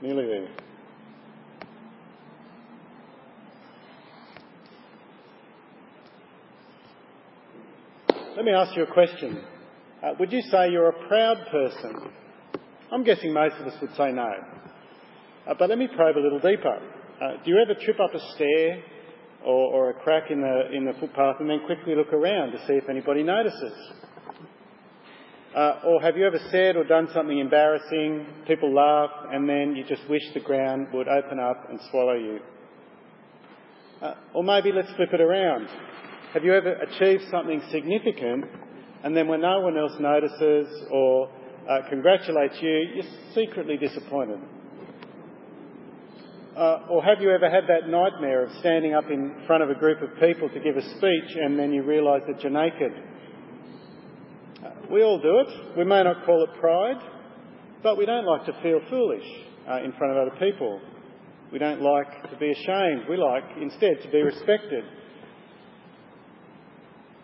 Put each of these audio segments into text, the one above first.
Nearly there. Let me ask you a question. Uh, would you say you're a proud person? I'm guessing most of us would say no. Uh, but let me probe a little deeper. Uh, do you ever trip up a stair or, or, a crack in the, in the footpath and then quickly look around to see if anybody notices? Uh, or have you ever said or done something embarrassing, people laugh, and then you just wish the ground would open up and swallow you? Uh, or maybe let's flip it around. Have you ever achieved something significant and then when no one else notices or uh, congratulates you, you're secretly disappointed? Uh, or have you ever had that nightmare of standing up in front of a group of people to give a speech and then you realise that you're naked? We all do it. We may not call it pride, but we don't like to feel foolish uh, in front of other people. We don't like to be ashamed. We like, instead, to be respected.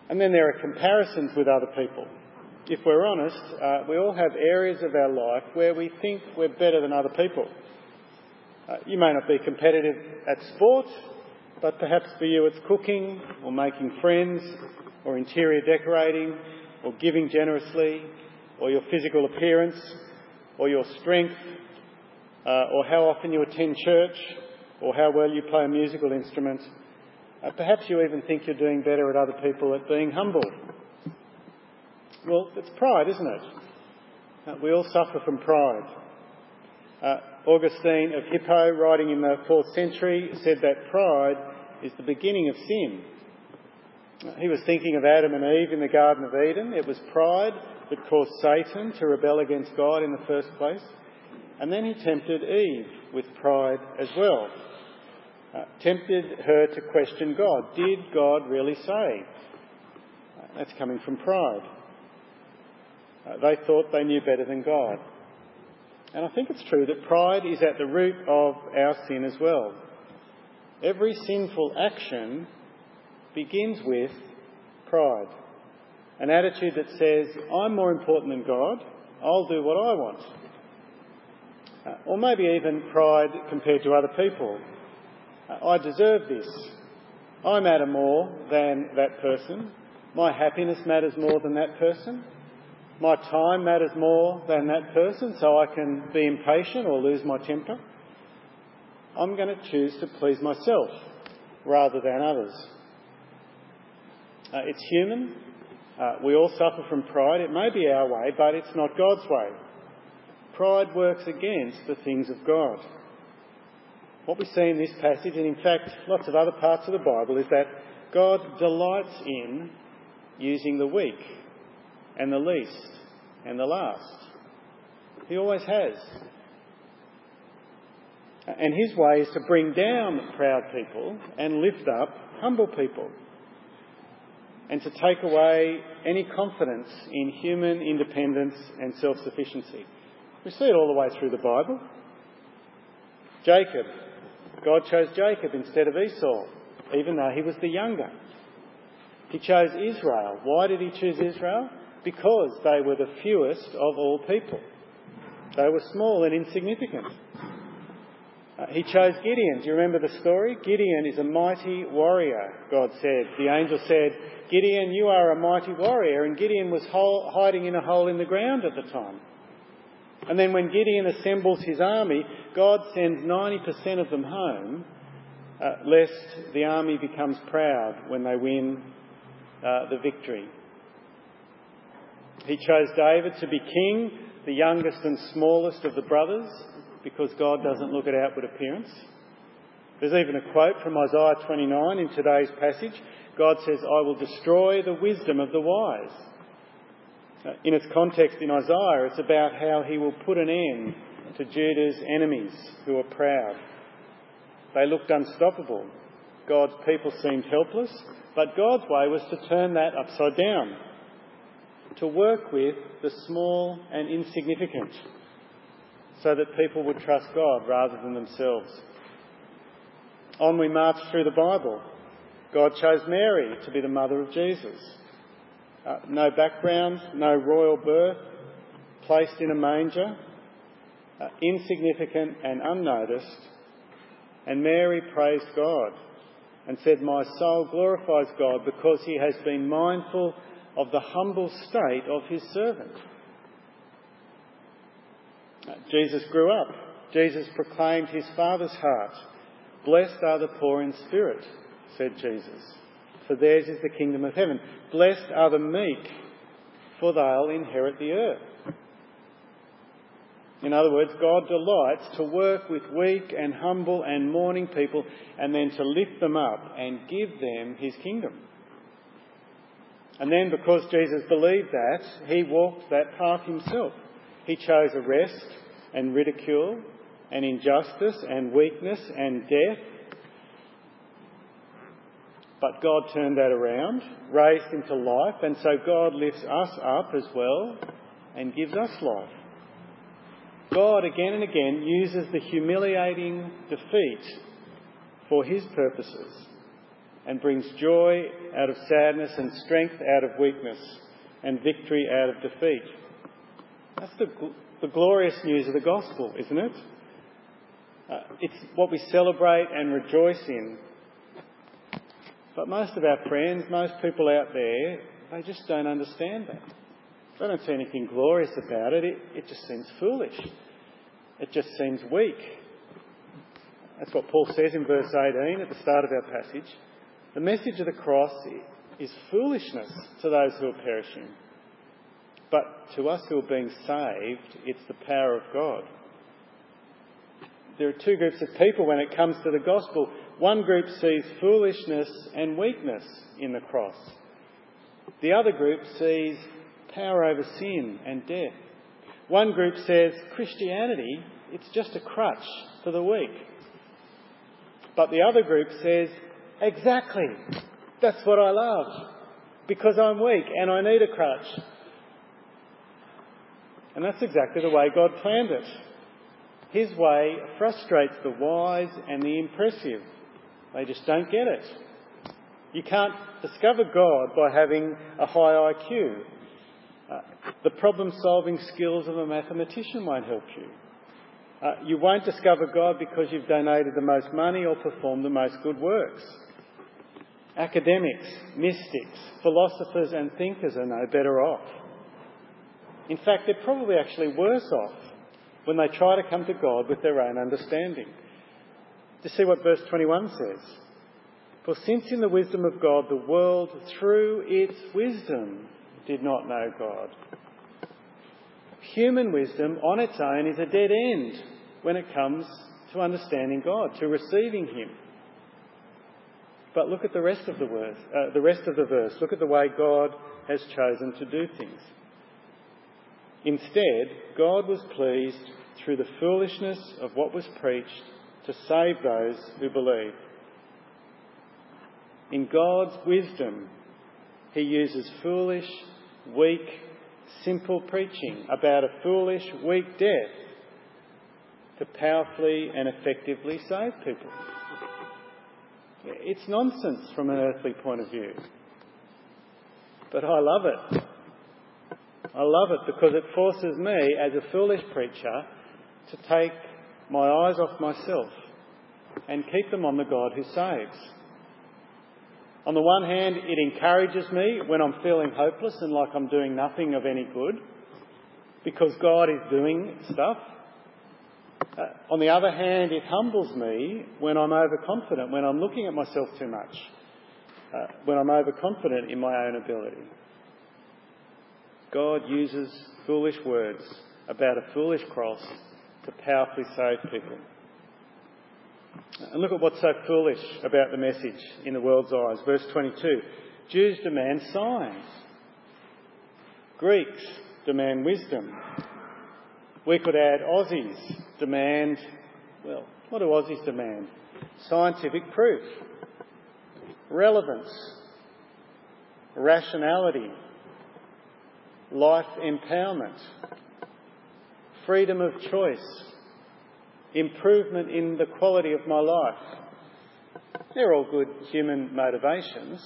And then there are comparisons with other people. If we're honest, uh, we all have areas of our life where we think we're better than other people. Uh, you may not be competitive at sport, but perhaps for you it's cooking, or making friends, or interior decorating, or giving generously, or your physical appearance, or your strength, uh, or how often you attend church, or how well you play a musical instrument. Uh, perhaps you even think you're doing better at other people at being humble. Well, it's pride, isn't it? Uh, we all suffer from pride. Uh, Augustine of Hippo, writing in the 4th century, said that pride is the beginning of sin. He was thinking of Adam and Eve in the Garden of Eden. It was pride that caused Satan to rebel against God in the first place. And then he tempted Eve with pride as well uh, tempted her to question God. Did God really say? That's coming from pride. Uh, they thought they knew better than God. And I think it's true that pride is at the root of our sin as well. Every sinful action begins with pride. An attitude that says, I'm more important than God, I'll do what I want. Uh, or maybe even pride compared to other people. I deserve this. I matter more than that person. My happiness matters more than that person. My time matters more than that person, so I can be impatient or lose my temper. I'm going to choose to please myself rather than others. Uh, it's human. Uh, we all suffer from pride. It may be our way, but it's not God's way. Pride works against the things of God. What we see in this passage, and in fact lots of other parts of the Bible, is that God delights in using the weak and the least and the last. He always has. And his way is to bring down proud people and lift up humble people. And to take away any confidence in human independence and self sufficiency. We see it all the way through the Bible. Jacob God chose Jacob instead of Esau, even though he was the younger. He chose Israel. Why did he choose Israel? Because they were the fewest of all people. They were small and insignificant. Uh, he chose Gideon. Do you remember the story? Gideon is a mighty warrior, God said. The angel said, Gideon, you are a mighty warrior. And Gideon was hole, hiding in a hole in the ground at the time. And then when Gideon assembles his army, God sends 90% of them home, uh, lest the army becomes proud when they win uh, the victory. He chose David to be king, the youngest and smallest of the brothers, because God doesn't look at outward appearance. There's even a quote from Isaiah 29 in today's passage. God says, I will destroy the wisdom of the wise in its context in Isaiah, it's about how he will put an end to Judah's enemies who are proud. They looked unstoppable. God's people seemed helpless, but God's way was to turn that upside down, to work with the small and insignificant, so that people would trust God rather than themselves. On we march through the Bible. God chose Mary to be the mother of Jesus. Uh, no background, no royal birth, placed in a manger. uh, insignificant and unnoticed. And Mary praised God and said, My soul glorifies God because he has been mindful of the humble state of his servant. Jesus grew up. Jesus proclaimed his Father's heart. Blessed are the poor in spirit, said Jesus, for theirs is the kingdom of heaven. Blessed are the meek, for they'll inherit the earth. In other words, God delights to work with weak and humble and mourning people and then to lift them up and give them his kingdom. And then, because Jesus believed that, he walked that path himself. He chose arrest and ridicule and injustice and weakness and death. But God turned that around, raised him to life, and so God lifts us up as well and gives us life. God again and again uses the humiliating defeat for his purposes and brings joy out of sadness and strength out of weakness and victory out of defeat. That's the, the glorious news of the gospel, isn't it? Uh, it's what we celebrate and rejoice in. But most of our friends, most people out there, they just don't understand that. They don't see anything glorious about it. It, it just seems foolish. It just seems weak. That's what Paul says in verse 18 at the start of our passage. The message of the cross is foolishness to those who are perishing. But to us who are being saved, it's the power of God. There are two groups of people when it comes to the gospel. One group sees foolishness and weakness in the cross. The other group sees power over sin and death. One group says Christianity, it's just a crutch for the weak. But the other group says, exactly, that's what I love, because I'm weak and I need a crutch. And that's exactly the way God planned it. His way frustrates the wise and the impressive. They just don't get it. You can't discover God by having a high IQ. Uh, the problem solving skills of a mathematician won't help you. Uh, you won't discover God because you've donated the most money or performed the most good works. Academics, mystics, philosophers, and thinkers are no better off. In fact, they're probably actually worse off when they try to come to God with their own understanding. To see what verse 21 says. For since in the wisdom of God the world, through its wisdom, did not know God. Human wisdom on its own is a dead end when it comes to understanding God, to receiving Him. But look at the rest of the verse. Uh, the rest of the verse. Look at the way God has chosen to do things. Instead, God was pleased through the foolishness of what was preached to save those who believe. In God's wisdom, He uses foolish weak, simple preaching about a foolish, weak death to powerfully and effectively save people. It's nonsense from an earthly point of view. But I love it. I love it because it forces me, as a foolish preacher, to take my eyes off myself and keep them on the God who saves. On the one hand, it encourages me when I'm feeling hopeless and like I'm doing nothing of any good because God is doing stuff. Uh, on the other hand, it humbles me when I'm overconfident, when I'm looking at myself too much, uh, when I'm overconfident in my own ability. God uses foolish words about a foolish cross to powerfully save people. And look at what's so foolish about the message in the world's eyes. Verse 22 Jews demand signs, Greeks demand wisdom. We could add Aussies demand, well, what do Aussies demand? Scientific proof, relevance, rationality, life empowerment, freedom of choice, improvement in the quality of my life. They're all good human motivations.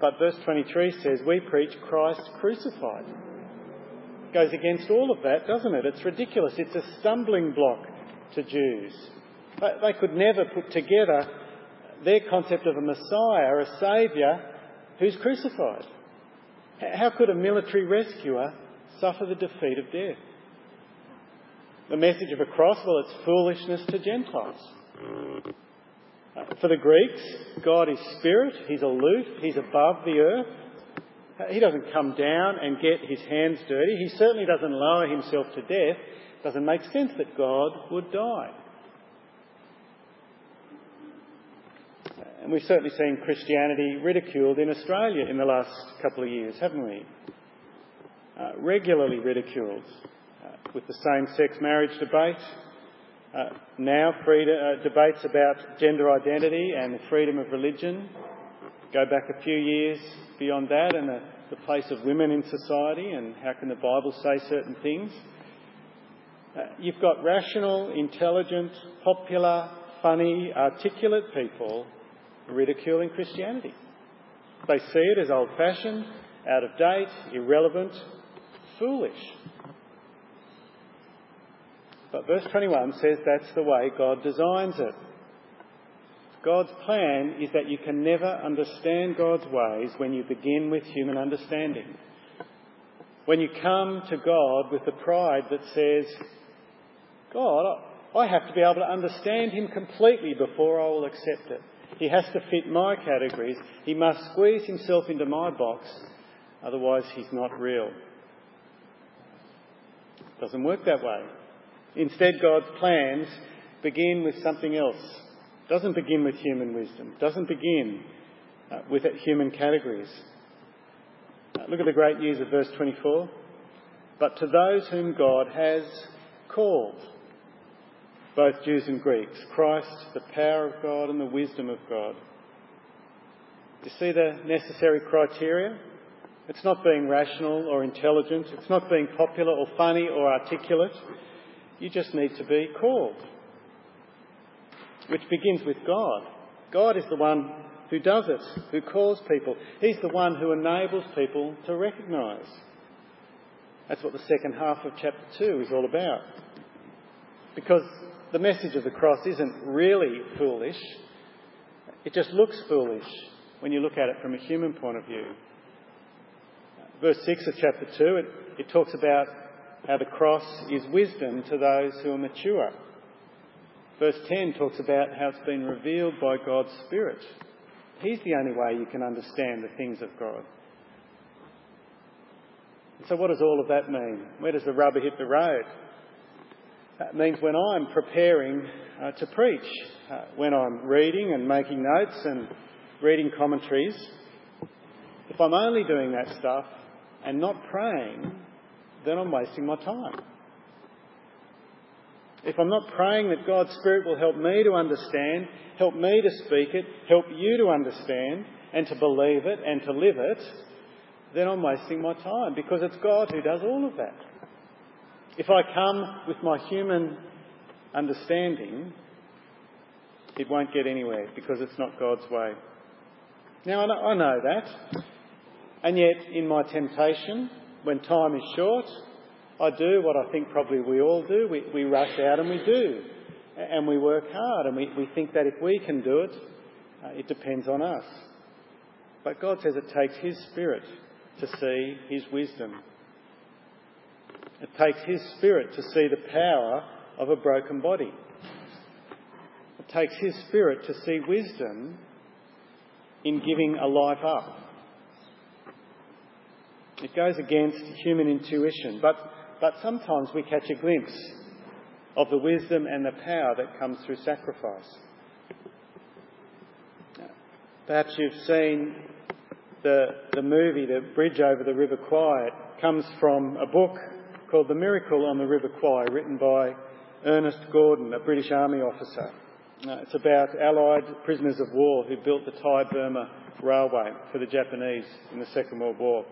But verse 23 says, We preach Christ crucified. goes against all of that, doesn't it? It's ridiculous. It's a stumbling block to Jews. They could never put together their concept of a Messiah, a Saviour, who's crucified. How could a military rescuer suffer the defeat of death? The message of a cross, well, it's foolishness to Gentiles. For the Greeks, God is spirit, He's aloof, He's above the earth. He doesn't come down and get His hands dirty. He certainly doesn't lower Himself to death. It doesn't make sense that God would die. And we've certainly seen Christianity ridiculed in Australia in the last couple of years, haven't we? Uh, regularly ridiculed uh, with the same sex marriage debate. Uh, now, uh, debates about gender identity and the freedom of religion. Go back a few years beyond that and the, the place of women in society and how can the Bible say certain things. Uh, you've got rational, intelligent, popular, funny, articulate people ridiculing Christianity. They see it as old fashioned, out of date, irrelevant, foolish. But verse 21 says that's the way God designs it. God's plan is that you can never understand God's ways when you begin with human understanding. When you come to God with the pride that says, God, I have to be able to understand Him completely before I will accept it. He has to fit my categories. He must squeeze himself into my box, otherwise, he's not real. It doesn't work that way. Instead, God's plans begin with something else. It doesn't begin with human wisdom. It doesn't begin uh, with human categories. Uh, look at the great news of verse 24. But to those whom God has called, both Jews and Greeks. Christ, the power of God and the wisdom of God. You see the necessary criteria? It's not being rational or intelligent. It's not being popular or funny or articulate. You just need to be called. Which begins with God. God is the one who does it, who calls people. He's the one who enables people to recognise. That's what the second half of chapter 2 is all about. Because the message of the cross isn't really foolish. It just looks foolish when you look at it from a human point of view. Verse 6 of chapter 2, it, it talks about how the cross is wisdom to those who are mature. Verse 10 talks about how it's been revealed by God's Spirit. He's the only way you can understand the things of God. So, what does all of that mean? Where does the rubber hit the road? That means when I'm preparing uh, to preach, uh, when I'm reading and making notes and reading commentaries, if I'm only doing that stuff and not praying, then I'm wasting my time. If I'm not praying that God's Spirit will help me to understand, help me to speak it, help you to understand and to believe it and to live it, then I'm wasting my time because it's God who does all of that. If I come with my human understanding, it won't get anywhere because it's not God's way. Now, I know, that. And yet, in my temptation, when time is short, I do what I think probably we all do. We, we rush out and we do. And we work hard and we, we think that if we can do it, uh, it depends on us. But God says it takes His Spirit to see His wisdom it takes His Spirit to see the power of a broken body. It takes His Spirit to see wisdom in giving a life up. It goes against human intuition, but, but sometimes we catch a glimpse of the wisdom and the power that comes through sacrifice. Perhaps you've seen the, the movie, The Bridge Over the River. It comes from a book called The Miracle on the River Kwai, written by Ernest Gordon, a British Army officer. Uh, it's about Allied prisoners of war who built the Thai Burma Railway for the Japanese in the Second World War.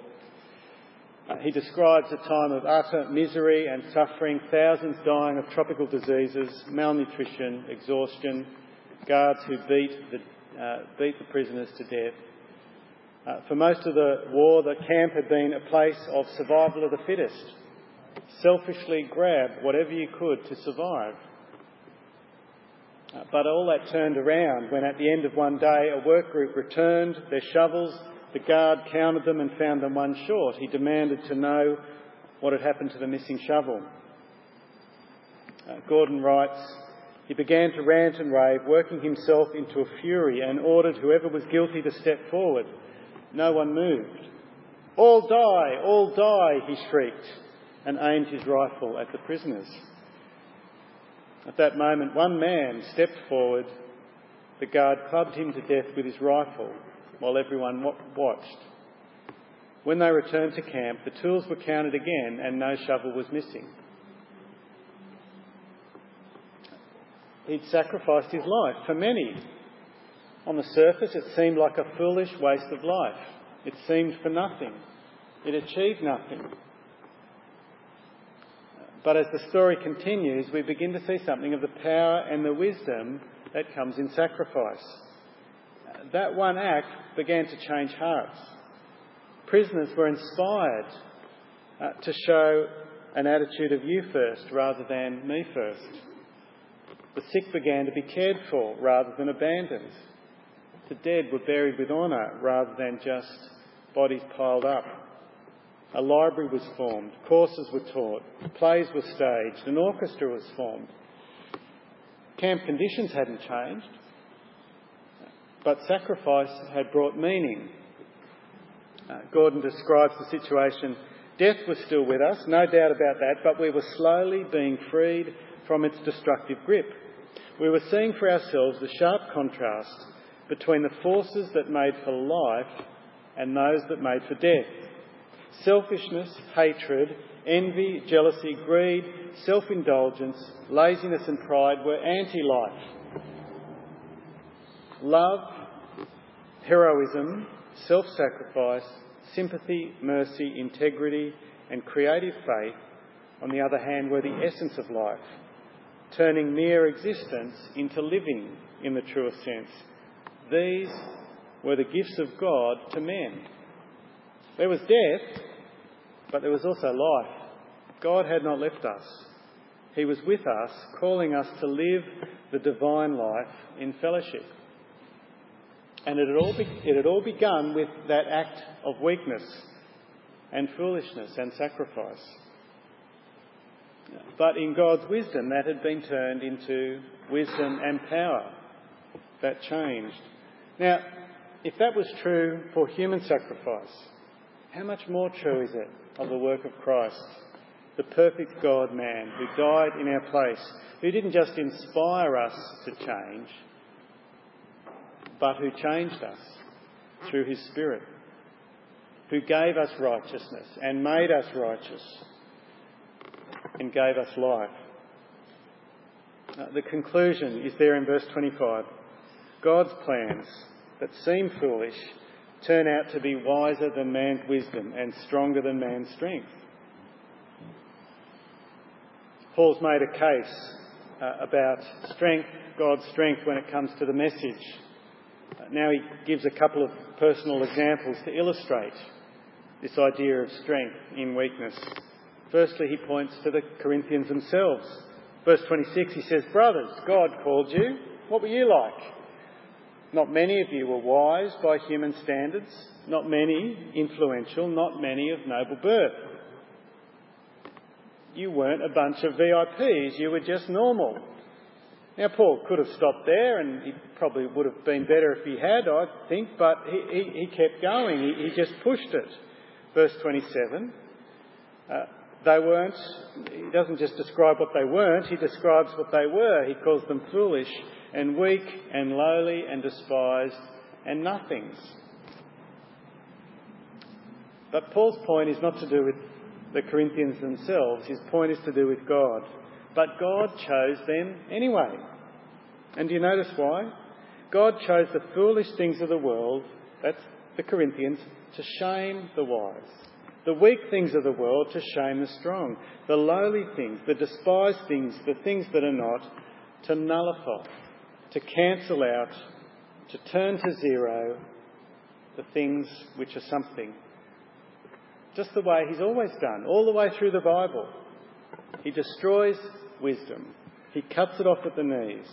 Uh, he describes a time of utter misery and suffering, thousands dying of tropical diseases, malnutrition, exhaustion, guards who beat the, uh, beat the prisoners to death. Uh, for most of the war, the camp had been a place of survival of the fittest selfishly grab whatever you could to survive. Uh, but all that turned around when at the end of one day a work group returned their shovels, the guard counted them and found them one short. He demanded to know what had happened to the missing shovel. Uh, Gordon writes, he began to rant and rave, working himself into a fury, and ordered whoever was guilty to step forward. No one moved. All die, all die, he shrieked, and aimed his rifle at the prisoners. At that moment, one man stepped forward. The guard clubbed him to death with his rifle while everyone watched. When they returned to camp, the tools were counted again and no shovel was missing. He'd sacrificed his life for many. On the surface, it seemed like a foolish waste of life. It seemed for nothing. It achieved nothing. But as the story continues, we begin to see something of the power and the wisdom that comes in sacrifice. That one act began to change hearts. Prisoners were inspired uh, to show an attitude of you first rather than me first. The sick began to be cared for rather than abandoned. The dead were buried with honour rather than just bodies piled up. A library was formed, courses were taught, plays were staged, an orchestra was formed. Camp conditions hadn't changed, but sacrifice had brought meaning. Uh, Gordon describes the situation. Death was still with us, no doubt about that, but we were slowly being freed from its destructive grip. We were seeing for ourselves the sharp contrast between the forces that made for life and those that made for death. Selfishness, hatred, envy, jealousy, greed, self indulgence, laziness, and pride were anti life. Love, heroism, self sacrifice, sympathy, mercy, integrity, and creative faith, on the other hand, were the essence of life, turning mere existence into living in the truest sense. These were the gifts of God to men. There was death, but there was also life. God had not left us. He was with us, calling us to live the divine life in fellowship. And it had all, be- it had all begun with that act of weakness and foolishness and sacrifice. But in God's wisdom, that had been turned into wisdom and power. That changed. Now, if that was true for human sacrifice, how much more true is it of the work of Christ, the perfect God man who died in our place, who didn't just inspire us to change, but who changed us through his Spirit, who gave us righteousness and made us righteous and gave us life. Uh, the conclusion is there in verse 25. God's plans that seem foolish turn out to be wiser than man's wisdom and stronger than man's strength. Paul's made a case uh, about strength, God's strength when it comes to the message. Uh, now he gives a couple of personal examples to illustrate this idea of strength in weakness. Firstly, he points to the Corinthians themselves. Verse 26, he says, Brothers, God called you. What were you like? Not many of you were wise by human standards, not many influential, not many of noble birth. You weren't a bunch of VIPs, you were just normal. Now, Paul could have stopped there, and he probably would have been better if he had, I think, but he, he, he kept going. He, he, just pushed it. Verse 27. Uh, they weren't, he doesn't just describe what they weren't, he describes what they were. He calls them foolish and weak and lowly and despised and nothings. But Paul's point is not to do with the Corinthians themselves, his point is to do with God. But God chose them anyway. And do you notice why? God chose the foolish things of the world, that's the Corinthians, to shame the wise. The weak things of the world to shame the strong. The lowly things, the despised things, the things that are not, to nullify to cancel out, to turn to zero the things which are something. Just the way He's always done, all the way through the Bible. He destroys wisdom. He cuts it off at the knees.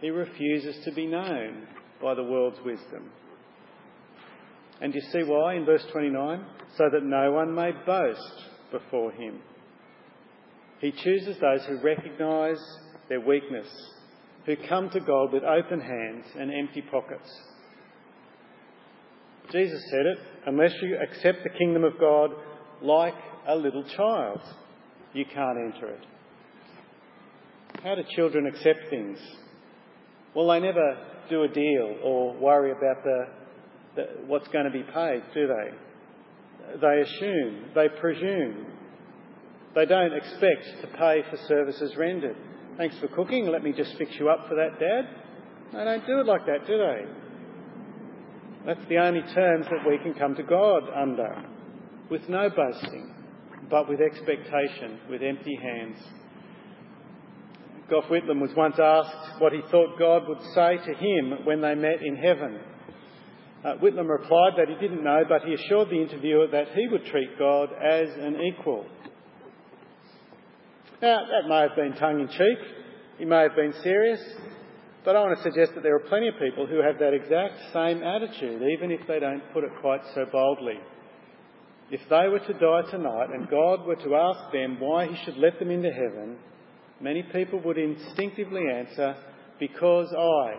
He refuses to be known by the world's wisdom. And you see why in verse 29? So that no one may boast before him. He chooses those who recognise their weakness, who come to God with open hands and empty pockets. Jesus said it unless you accept the kingdom of God like a little child, you can't enter it. How do children accept things? Well, they never do a deal or worry about the, the, what's going to be paid, do they? They assume, they presume. They don't expect to pay for services rendered. Thanks for cooking, let me just fix you up for that, Dad. They don't do it like that, do they? That's the only terms that we can come to God under, with no boasting, but with expectation, with empty hands. Gough Whitlam was once asked what he thought God would say to him when they met in heaven. Uh, Whitlam replied that he didn't know, but he assured the interviewer that he would treat God as an equal. Now, that may have been tongue in cheek, he may have been serious, but I want to suggest that there are plenty of people who have that exact same attitude, even if they don't put it quite so boldly. If they were to die tonight and God were to ask them why he should let them into heaven, many people would instinctively answer, Because I.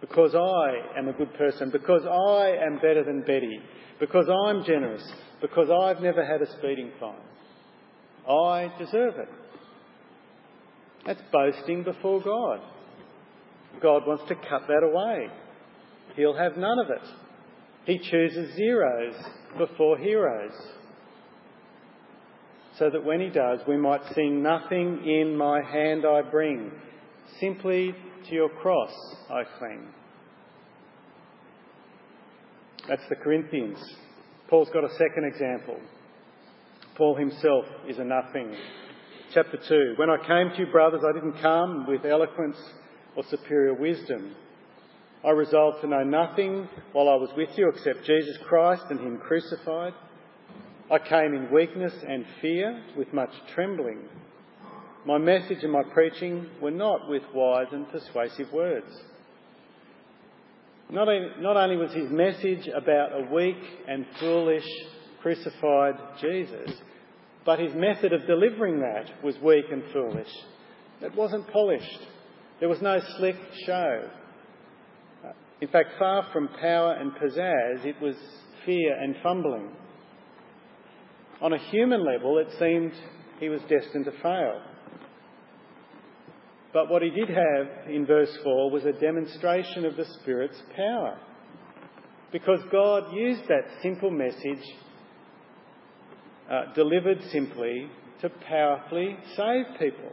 Because I am a good person. Because I am better than Betty. Because I'm generous. Because I've never had a speeding fine. I deserve it. That's boasting before God. God wants to cut that away. He'll have none of it. He chooses zeros before heroes so that when he does, we might sing, Nothing in my hand I bring, simply to your cross I cling. That's the Corinthians. Paul's got a second example. Paul himself is a nothing. Chapter 2 When I came to you, brothers, I didn't come with eloquence or superior wisdom. I resolved to know nothing while I was with you except Jesus Christ and Him crucified. I came in weakness and fear with much trembling. My message and my preaching were not with wise and persuasive words. Not, only was his message about a weak and foolish crucified Jesus, but his method of delivering that was weak and foolish. It wasn't polished. There was no slick show. Uh, in fact, far from power and pizzazz, it was fear and fumbling. On a human level, it seemed he was destined to fail. But what he did have in verse 4 was a demonstration of the Spirit's power. Because God used that simple message, uh, delivered simply, to powerfully save people,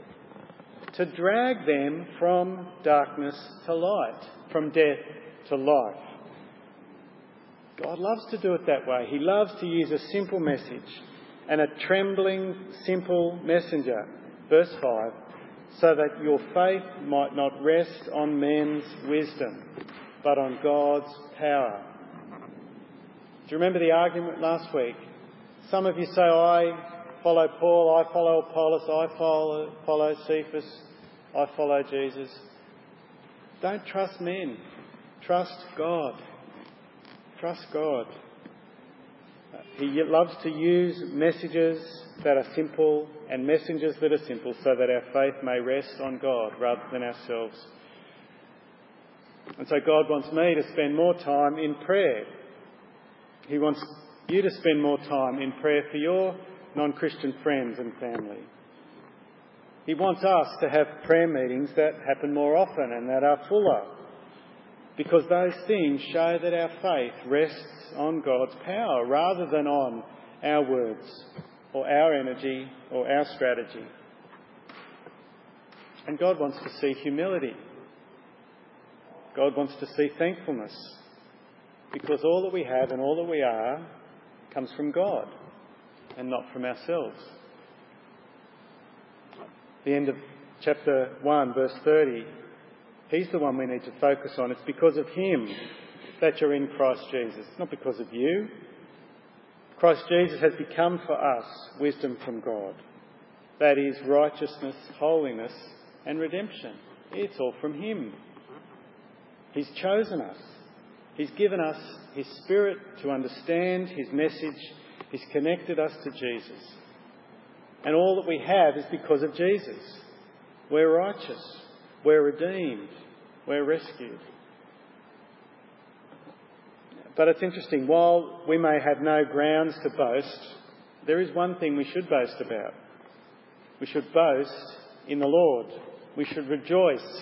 to drag them from darkness to light, from death to life. God loves to do it that way. He loves to use a simple message and a trembling, simple messenger. Verse 5 so that your faith might not rest on men's wisdom, but on God's power. Do you remember the argument last week? Some of you say, oh, I follow Paul, I follow Apollos, I follow, follow Cephas, I follow Jesus. Don't trust men. Trust God. Trust God. He loves to use messages that are simple and messengers that are simple so that our faith may rest on God rather than ourselves. And so God wants me to spend more time in prayer. He wants you to spend more time in prayer for your non Christian friends and family. He wants us to have prayer meetings that happen more often and that are fuller because those things show that our faith rests on God's power rather than on our words or our energy or our strategy. And God wants to see humility. God wants to see thankfulness because all that we have and all that we are comes from God and not from ourselves. The end of chapter 1, verse 30 He's the one we need to focus on. It's because of Him that you're in Christ Jesus, not because of you. Christ Jesus has become for us wisdom from God. That is righteousness, holiness, and redemption. It's all from Him. He's chosen us. He's given us His Spirit to understand His message. He's connected us to Jesus. And all that we have is because of Jesus. We're righteous. We're redeemed. We're rescued. But it's interesting, while we may have no grounds to boast, there is one thing we should boast about. We should boast in the Lord. We should rejoice.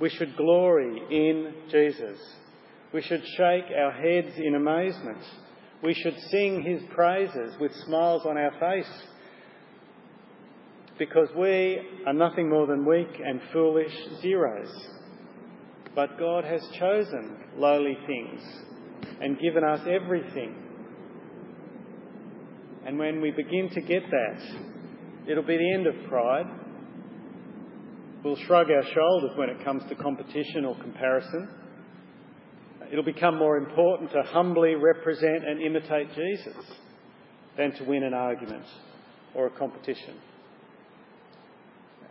We should glory in Jesus. We should shake our heads in amazement. We should sing his praises with smiles on our face. Because we are nothing more than weak and foolish zeros. But God has chosen lowly things and given us everything. And when we begin to get that, it'll be the end of pride. We'll shrug our shoulders when it comes to competition or comparison. It'll become more important to humbly represent and imitate Jesus than to win an argument or a competition.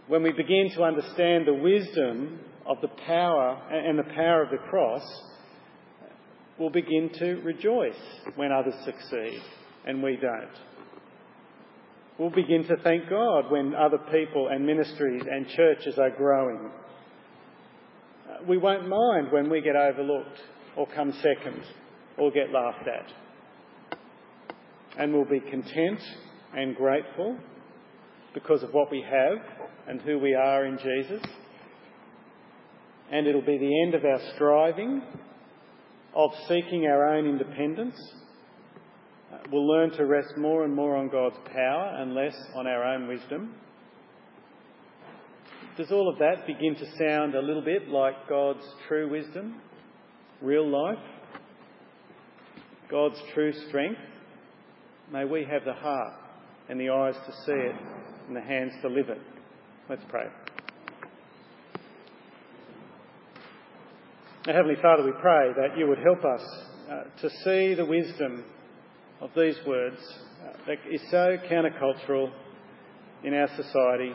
When we begin to understand the wisdom of the power and the power of the cross, we'll begin to rejoice when others succeed and we don't. We'll begin to thank God when other people and ministries and churches are growing. Uh, we won't mind when we get overlooked or come second or get laughed at. And we'll be content and grateful because of what we have and who we are in Jesus. And it'll be the end of our striving, of seeking our own independence We'll learn to rest more and more on God's power and less on our own wisdom. Does all of that begin to sound a little bit like God's true wisdom, real life, God's true strength? May we have the heart and the eyes to see it and the hands to live it. Let's pray. Now, Heavenly Father, we pray that you would help us uh, to see the wisdom of these words uh, that is so countercultural in our society.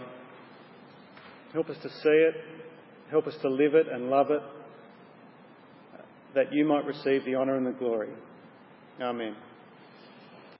Help us to see it, help us to live it and love it, that you might receive the honour and the glory. Amen.